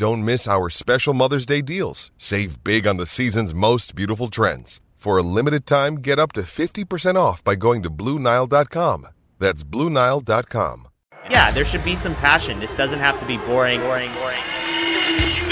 Don't miss our special Mother's Day deals. Save big on the season's most beautiful trends. For a limited time, get up to 50% off by going to BlueNile.com. That's BlueNile.com. Yeah, there should be some passion. This doesn't have to be boring, boring, boring.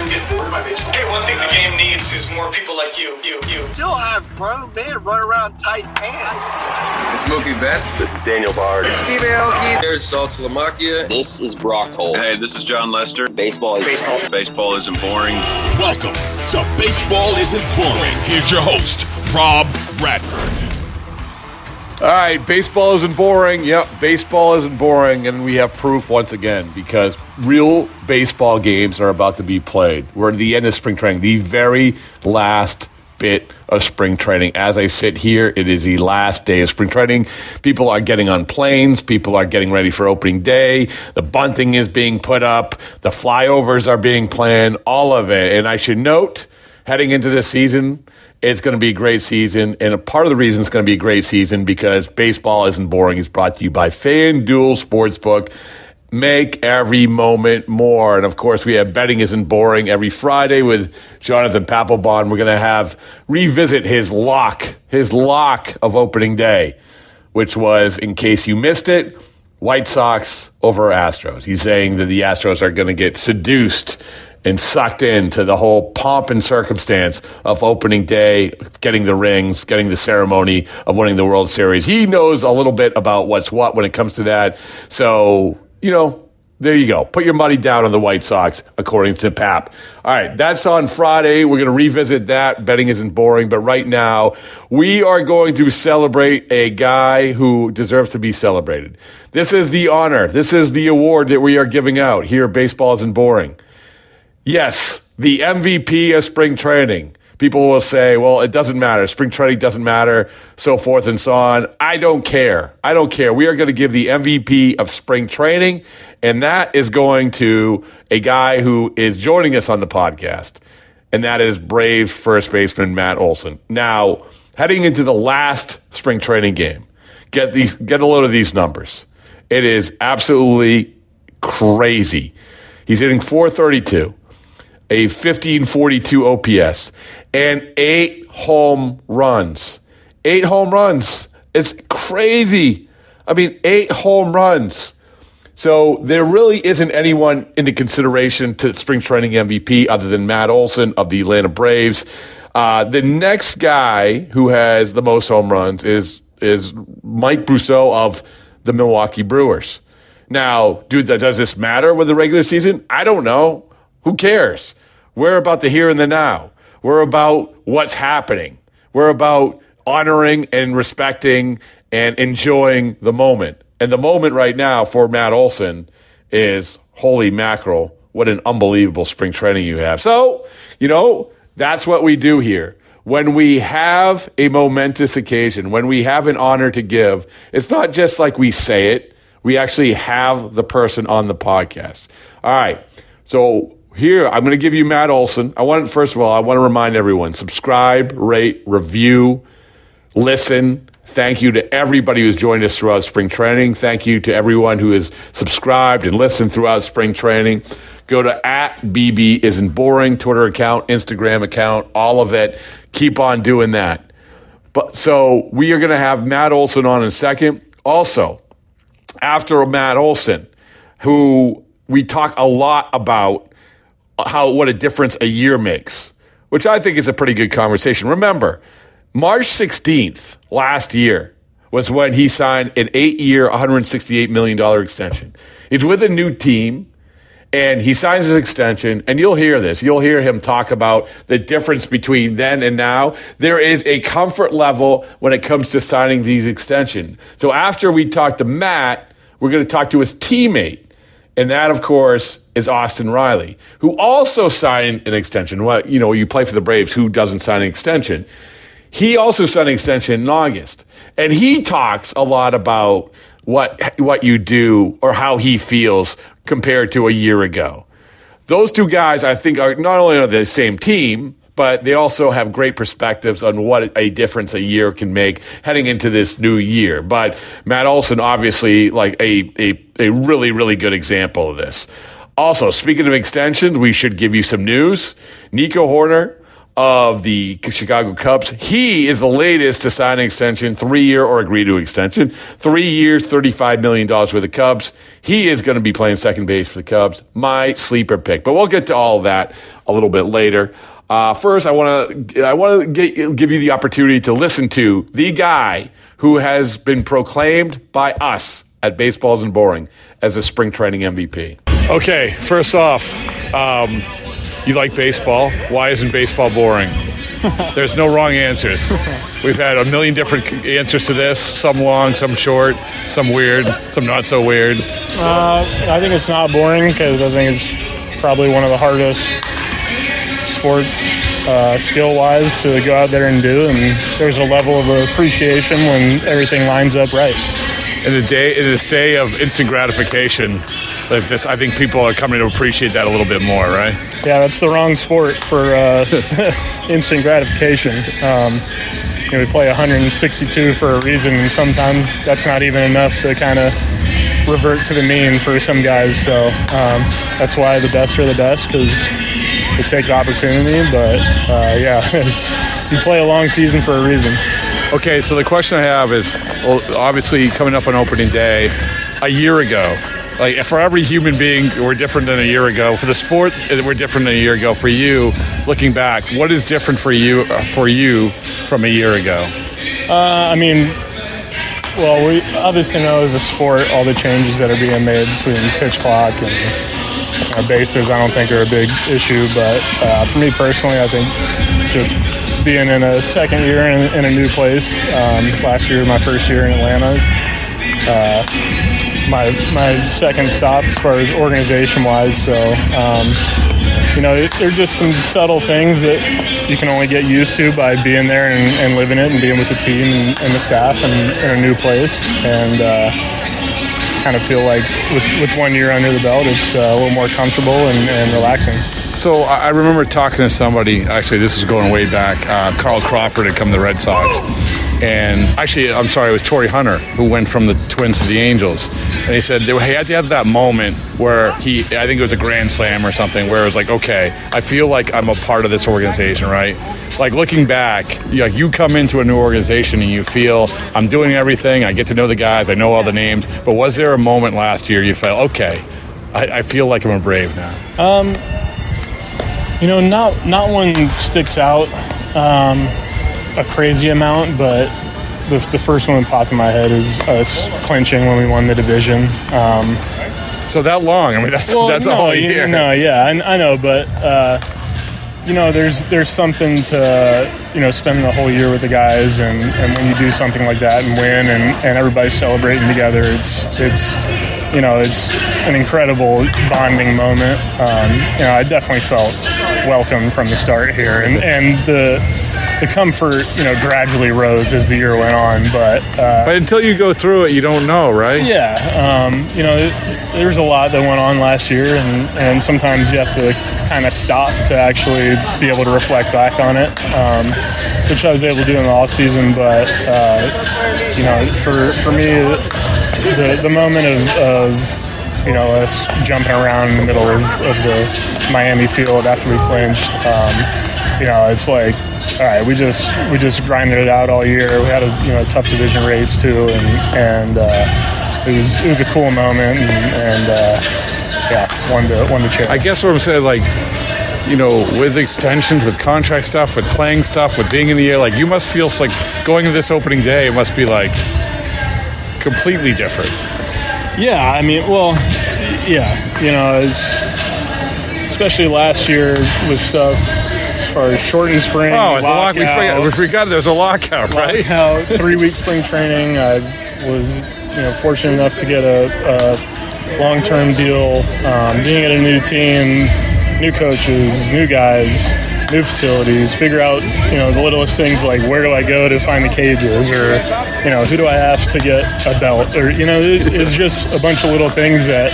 Hey, one thing the game needs is more people like you. You, you. Still have grown men run around tight pants. Mookie Betts. Daniel Bard. Steve Aoki. There's Sal Talamacchia. This is Brock Holt. Hey, this is Jon Lester. Baseball is Baseball. Baseball isn't boring. Welcome to Baseball Isn't Boring. Here's your host, Rob Bradford. All right, baseball isn't boring. Yep, baseball isn't boring, and we have proof once again because real baseball games are about to be played. We're at the end of spring training, the very last bit of spring training. As I sit here, it is the last day of spring training. People are getting on planes, people are getting ready for opening day, the bunting is being put up, the flyovers are being planned, all of it. And I should note, heading into this season, it's going to be a great season. And a part of the reason it's going to be a great season because baseball isn't boring is brought to you by FanDuel Sportsbook. Make every moment more. And of course, we have Betting Isn't Boring every Friday with Jonathan Papelbon. We're going to have revisit his lock, his lock of opening day, which was, in case you missed it, White Sox over Astros. He's saying that the Astros are going to get seduced and sucked into the whole pomp and circumstance of opening day, getting the rings, getting the ceremony of winning the World Series. He knows a little bit about what's what when it comes to that. So, you know, there you go. Put your money down on the White Sox, according to Pap. All right, that's on Friday. We're going to revisit that. Betting isn't boring, but right now, we are going to celebrate a guy who deserves to be celebrated. This is the honor, this is the award that we are giving out here. Baseball isn't boring. Yes, the MVP of spring training. People will say, well, it doesn't matter. Spring training doesn't matter, so forth and so on. I don't care. I don't care. We are going to give the MVP of spring training, and that is going to a guy who is joining us on the podcast, and that is Brave first baseman Matt Olson. Now, heading into the last spring training game, get these, get a load of these numbers. It is absolutely crazy. He's hitting 432 a 1542 OPS, and eight home runs. Eight home runs. It's crazy. I mean, eight home runs. So there really isn't anyone into consideration to spring training MVP other than Matt Olson of the Atlanta Braves. Uh, the next guy who has the most home runs is is Mike Brosseau of the Milwaukee Brewers. Now, dude, does this matter with the regular season? I don't know. Who cares? We're about the here and the now. We're about what's happening. We're about honoring and respecting and enjoying the moment. And the moment right now for Matt Olson is holy mackerel. What an unbelievable spring training you have. So, you know, that's what we do here. When we have a momentous occasion, when we have an honor to give, it's not just like we say it, we actually have the person on the podcast. All right. So, here, I'm going to give you Matt Olson. I want, first of all, I want to remind everyone subscribe, rate, review, listen. Thank you to everybody who's joined us throughout spring training. Thank you to everyone who has subscribed and listened throughout spring training. Go to at BB isn't boring, Twitter account, Instagram account, all of it. Keep on doing that. But so we are going to have Matt Olson on in a second. Also, after Matt Olson, who we talk a lot about how what a difference a year makes, which I think is a pretty good conversation. Remember, March 16th last year was when he signed an eight year, $168 million extension. He's with a new team and he signs his extension and you'll hear this you'll hear him talk about the difference between then and now there is a comfort level when it comes to signing these extensions so after we talk to matt we're going to talk to his teammate and that of course is austin riley who also signed an extension. Well you know you play for the braves who doesn't sign an extension? He also signed an extension in august. And he talks a lot about what what you do or how he feels compared to a year ago. Those two guys, I think, are not only on the same team, but they also have great perspectives on what a difference a year can make heading into this new year. But Matt Olson, obviously, like a, a, a really, really good example of this. Also, speaking of extensions, we should give you some news. Nico Hoerner of the Chicago Cubs. He is the latest to sign an extension, three year or agree to extension, three years, $35 million with the Cubs. He is going to be playing second base for the Cubs. My sleeper pick. But we'll get to all that a little bit later. Uh, first, I want to I want to give you the opportunity to listen to the guy who has been proclaimed by us at Baseballs Isn't Boring as a spring training MVP. Okay, first off, um, you like baseball. Why isn't baseball boring? There's no wrong answers. We've had a million different answers to this, some long, some short, some weird, some not so weird. Uh, I think it's not boring because I think it's probably one of the hardest sports uh, skill wise to go out there and do. And there's a level of appreciation when everything lines up right in the day in this day of instant gratification like this i think people are coming to appreciate that a little bit more right yeah that's the wrong sport for uh, instant gratification um, you know, we play 162 for a reason and sometimes that's not even enough to kind of revert to the mean for some guys so um, that's why the best are the best because they take the opportunity but uh, yeah you play a long season for a reason Okay, so the question I have is well, obviously coming up on opening day, a year ago, like for every human being, we're different than a year ago. For the sport, we're different than a year ago. For you, looking back, what is different for you for you from a year ago? Uh, I mean, well, we obviously know as a sport all the changes that are being made between pitch clock and uh, bases. I don't think are a big issue, but uh, for me personally, I think just being in a second year in, in a new place. Um, last year, my first year in Atlanta. Uh, my my second stop as far as organization wise. So um, you know, it, they're just some subtle things that you can only get used to by being there and, and living it and being with the team and, and the staff and in a new place. And uh, kind of feel like with, with one year under the belt, it's uh, a little more comfortable and, and relaxing. So I remember talking to somebody. Actually, this is going way back. Uh, Carl Crawford had come to the Red Sox, and actually, I'm sorry, it was Torii Hunter who went from the Twins to the Angels, and he said they had to have that moment where he, I think it was a grand slam or something, where it was like, okay, I feel like I'm a part of this organization, right? Like looking back, you, like you come into a new organization and you feel I'm doing everything. I get to know the guys. I know all the names. But was there a moment last year you felt okay? I, I feel like I'm a Brave now. Um, you know, not not one sticks out um, a crazy amount, but the, the first one that popped in my head is us clinching when we won the division. Um, so that long? I mean, that's well, that's no, all year. No, yeah, I, I know, but uh, you know, there's there's something to you know spending the whole year with the guys, and, and when you do something like that and win, and, and everybody's celebrating together, it's it's you know it's an incredible bonding moment. Um, you know, I definitely felt welcome from the start here, and and the the comfort, you know, gradually rose as the year went on. But uh, but until you go through it, you don't know, right? Yeah, um, you know, there's a lot that went on last year, and, and sometimes you have to kind of stop to actually be able to reflect back on it, um, which I was able to do in the off season. But uh, you know, for for me, the the moment of, of you know us jumping around in the middle of, of the Miami field after we clinched, um, you know, it's like all right, we just we just grinded it out all year. We had a you know tough division race too, and and uh, it was it was a cool moment, and, and uh, yeah, one to one to check. I guess what I'm saying, like you know, with extensions, with contract stuff, with playing stuff, with being in the air, like you must feel like going to this opening day, it must be like completely different. Yeah, I mean, well, yeah, you know, especially last year with stuff as shortened spring. Oh, it's a lock. We forgot, we forgot there was a lockout, right? Lockout, three week spring training. I was, you know, fortunate enough to get a, a long term deal. Um, being at a new team, new coaches, new guys, new facilities. Figure out, you know, the littlest things like where do I go to find the cages, or you know, who do I ask to get a belt, or you know, it's just a bunch of little things that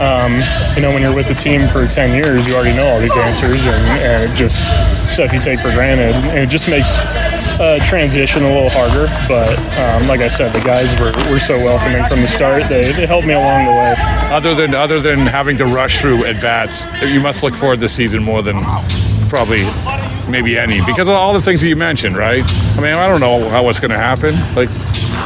um, you know, when you're with the team for 10 years, you already know all these answers, and, and just stuff you take for granted. And it just makes uh, transition a little harder. But um, like I said, the guys were, were so welcoming from the start. They, they helped me along the way. Other than other than having to rush through at bats, you must look forward this season more than probably maybe any because of all the things that you mentioned, right? I mean, I don't know how what's going to happen. Like,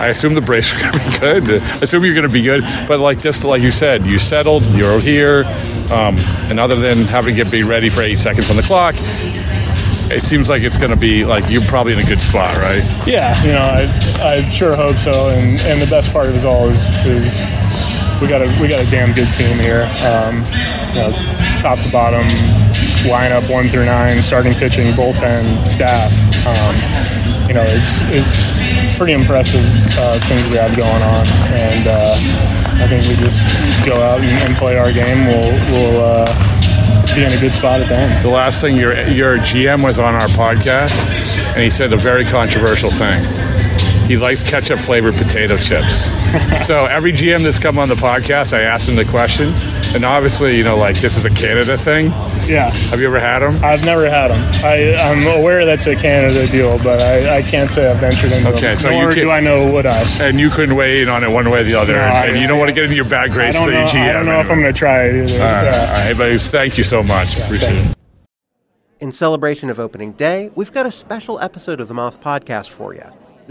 I assume the Braves are going to be good. I assume you're going to be good, but like just like you said, you settled, you're here, um, and other than having to get be ready for eight seconds on the clock, it seems like it's going to be like you're probably in a good spot, right? Yeah, you know, I, I sure hope so. And, and the best part of it all is, is we got a we got a damn good team here. Um, you know, top to bottom, lineup one through nine, starting pitching, bullpen, staff. Um, you know, it's it's pretty impressive uh, things we have going on, and uh, I think we just go out and, and play our game. We'll we'll uh, be in a good spot at the end. The last thing your your GM was on our podcast, and he said a very controversial thing. He likes ketchup flavored potato chips. so every GM that's come on the podcast, I asked him the question, and obviously, you know, like this is a Canada thing. Yeah. Have you ever had them? I've never had them. I, I'm aware that's a Canada deal, but I, I can't say I've ventured into okay, them. so Nor you can, do I know would I. And you couldn't weigh in on it one way or the other, No, and, I- and you don't want to get into your bad graces I for don't your GM. I don't know if I'm going to try it either. All right, Yeah. all right, but thank you so much. Appreciate it. In celebration of opening day, we've got a special episode of the Moth Podcast for you.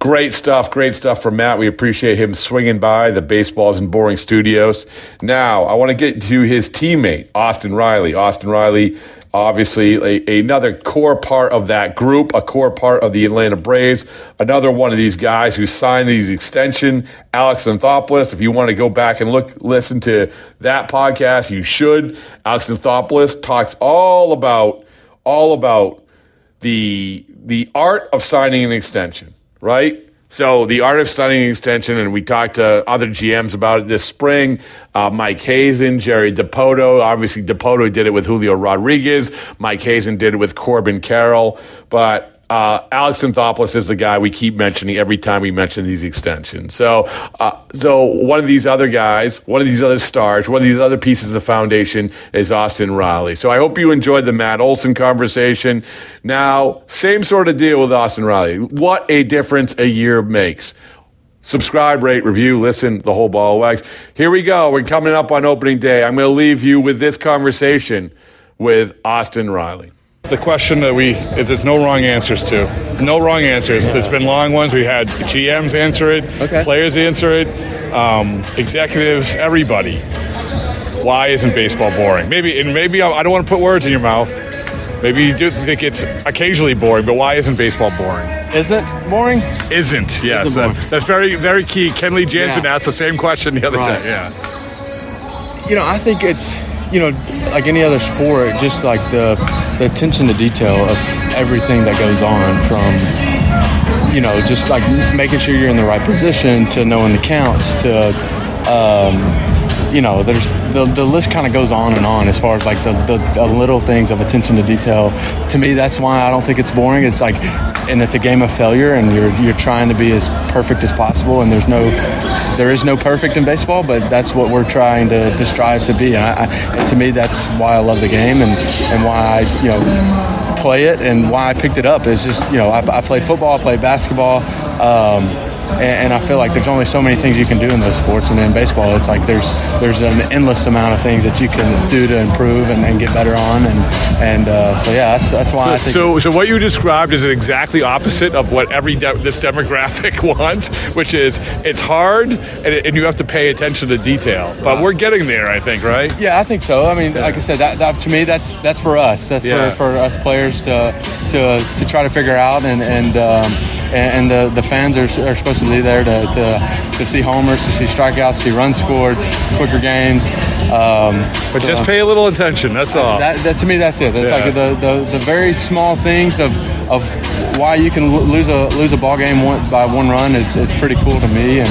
Great stuff. Great stuff from Matt. We appreciate him swinging by the Baseballs and Boring Studios. Now, I want to get to his teammate, Austin Riley. Austin Riley, obviously, a, another core part of that group, a core part of the Atlanta Braves. Another one of these guys who signed these extension, Alex Anthopoulos. If you want to go back and look, listen to that podcast, you should. Alex Anthopoulos talks all about, all about the the art of signing an extension, right? So the art of studying extension, and we talked to other GMs about it this spring. Uh, Mike Hazen, Jerry Dipoto. Obviously, Dipoto did it with Julio Rodriguez. Mike Hazen did it with Corbin Carroll. But uh, Alex Anthopoulos is the guy we keep mentioning every time we mention these extensions. So, uh, so one of these other guys, one of these other stars, one of these other pieces of the foundation is Austin Riley. So I hope you enjoyed the Matt Olson conversation. Now, same sort of deal with Austin Riley. What a difference a year makes. Subscribe, rate, review, listen, the whole ball of wax. Here we go. We're coming up on opening day. I'm going to leave you with this conversation with Austin Riley. The question that we, if there's no wrong answers to, no wrong answers. There's been long ones. We had GMs answer it, players answer it, um, executives, everybody. Why isn't baseball boring? Maybe, and maybe I I don't want to put words in your mouth, Maybe you do think it's occasionally boring, but why isn't baseball boring? Isn't boring? Isn't, yes. Isn't boring. That- that's very, very key. Kenley Jansen Yeah. asked the same question the other Right. day. Yeah. You know, I think it's you know like any other sport, just like the the attention to detail of everything that goes on from you know just like making sure you're in the right position to knowing the counts to um, you know there's the, the list kind of goes on and on as far as like the, the, the little things of attention to detail. To me that's why i don't think it's boring. It's like and it's a game of failure and you're you're trying to be as perfect as possible and there's no there is no perfect in baseball but that's what we're trying to, to strive to be. And, I, to me that's why i love the game and and why i you know play it and why i picked it up is just you know i, I played football i played basketball um, and, and I feel like there's only so many things you can do in those sports, and in baseball, it's like there's there's an endless amount of things that you can do to improve and, and get better on, and and uh, so yeah, that's that's why I So, think. so, so what you described is exactly opposite of what every de- this demographic wants, which is it's hard and, and you have to pay attention to detail. But we're getting there, I think, right? Yeah, I think so. I mean, like I said, that, that to me, that's that's for us. That's Yeah. for, for us players to to, to try to figure out, and and um, and, the, the fans are, are supposed to be there to, to, to see homers, to see strikeouts, see runs scored, quicker games. Um, But so- just pay a little attention. That's all. That, that to me, that's it. It's Yeah. like the, the, the very small things of of why you can lose a lose a ball game one, by one run is, is pretty cool to me, and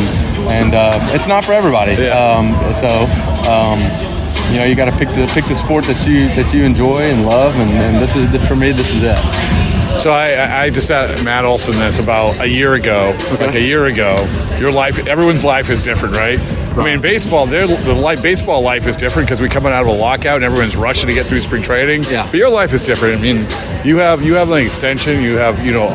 and uh, it's not for everybody. Um, so. Um, you know, you got to pick the pick the sport that you that you enjoy and love, and, and this is for me. This is it. So I, I- just asked Matt Olson this about a year ago. Like a year ago, your life, everyone's life is different, right? I mean, baseball, the life, baseball life is different because we're coming out of a lockout and everyone's rushing to get through spring training. Yeah. But your life is different. I mean, you have you have an extension, you have you know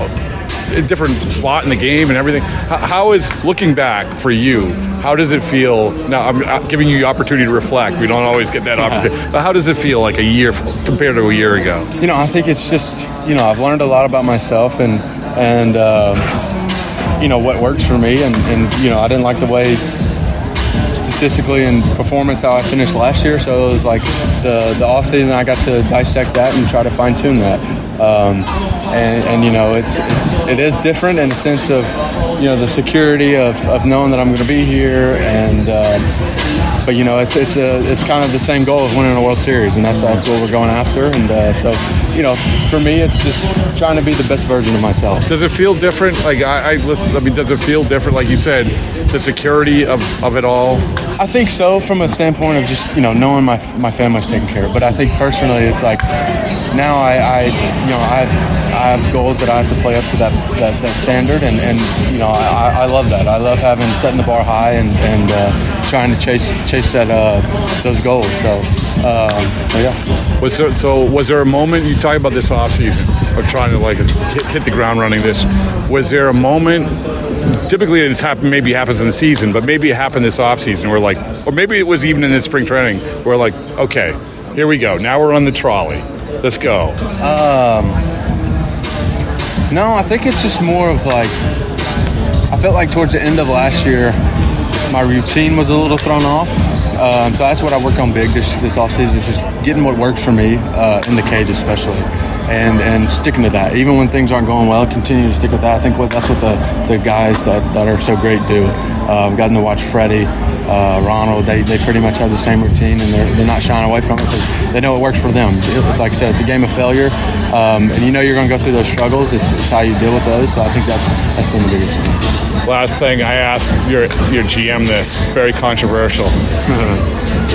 a different spot in the game and everything. How, is looking back for you? How does it feel? Now I'm giving you the opportunity to reflect. We don't always get that opportunity. But how does it feel like a year compared to a year ago? You know, I think it's just you know I've learned a lot about myself and and um, you know what works for me and and you know I didn't like the way statistically and performance how I finished last year. So it was like the the off season I got to dissect that and try to fine tune that. Um, and, and you know it's it's it is different in the sense of you know the security of, of knowing that I'm going to be here and. Um, but you know, it's it's a it's kind of the same goal of winning a World Series, and that's that's what we're going after. And uh, so, you know, for me, it's just trying to be the best version of myself. Does it feel different? Like I, I listen. I mean, does it feel different? Like you said, the security of, of it all. I think so, from a standpoint of just you know knowing my my family's taken care of. But I think personally, it's like now I, I you know I I have goals that I have to play up to that that, that standard, and, and you know I, I love that. I love having setting the bar high and and uh, trying to chase chase that uh, those goals. So, so yeah. Was there, so was there a moment you talk about this off season or trying to like hit, hit the ground running? This was there a moment? Typically, it's happened. Maybe happens in the season, but maybe it happened this off season. Where like, or maybe it was even in this spring training. We're like, okay, here we go. Now we're on the trolley. Let's go. Um, no, I think it's just more of like I felt like towards the end of last year, my routine was a little thrown off. Um, so that's what I worked on big this this offseason is just getting what works for me uh, in the cage, especially. And, and sticking to that, even when things aren't going well, continue to stick with that. I think what, that's what the, the guys that, that are so great do. Um, gotten to watch Freddie, uh, Ronald, they, they pretty much have the same routine and they're, they're not shying away from it because they know it works for them. It's like I said, it's a game of failure, um, and you know you're going to go through those struggles. It's, it's how you deal with those. So I think that's that's been the biggest thing. Last thing I asked your your GM this very controversial,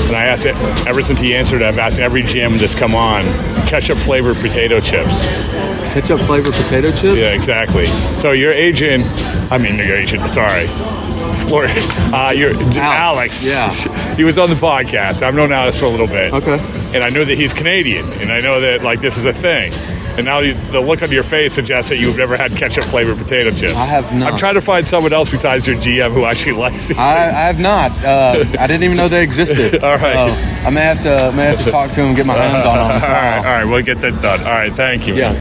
and I asked it ever since he answered. I've asked every GM that's come on ketchup flavored potato chips. Ketchup flavored potato chips. Yeah, exactly. So your agent, I mean your agent. Sorry, Florida. Uh, your Alex. Yeah. He was on the podcast. I've known Alex for a little bit. Okay. And I know that he's Canadian, and I know that like this is a thing. And now you, the look on your face suggests that you've never had ketchup flavored potato chips. I have not. I'm trying to find someone else besides your GM who actually likes these. I, I have not. Uh, I didn't even know they existed. All right. So I may have to may have to talk to him and get my hands on them. all right, all right, we'll get that done. All right, thank you. Yeah.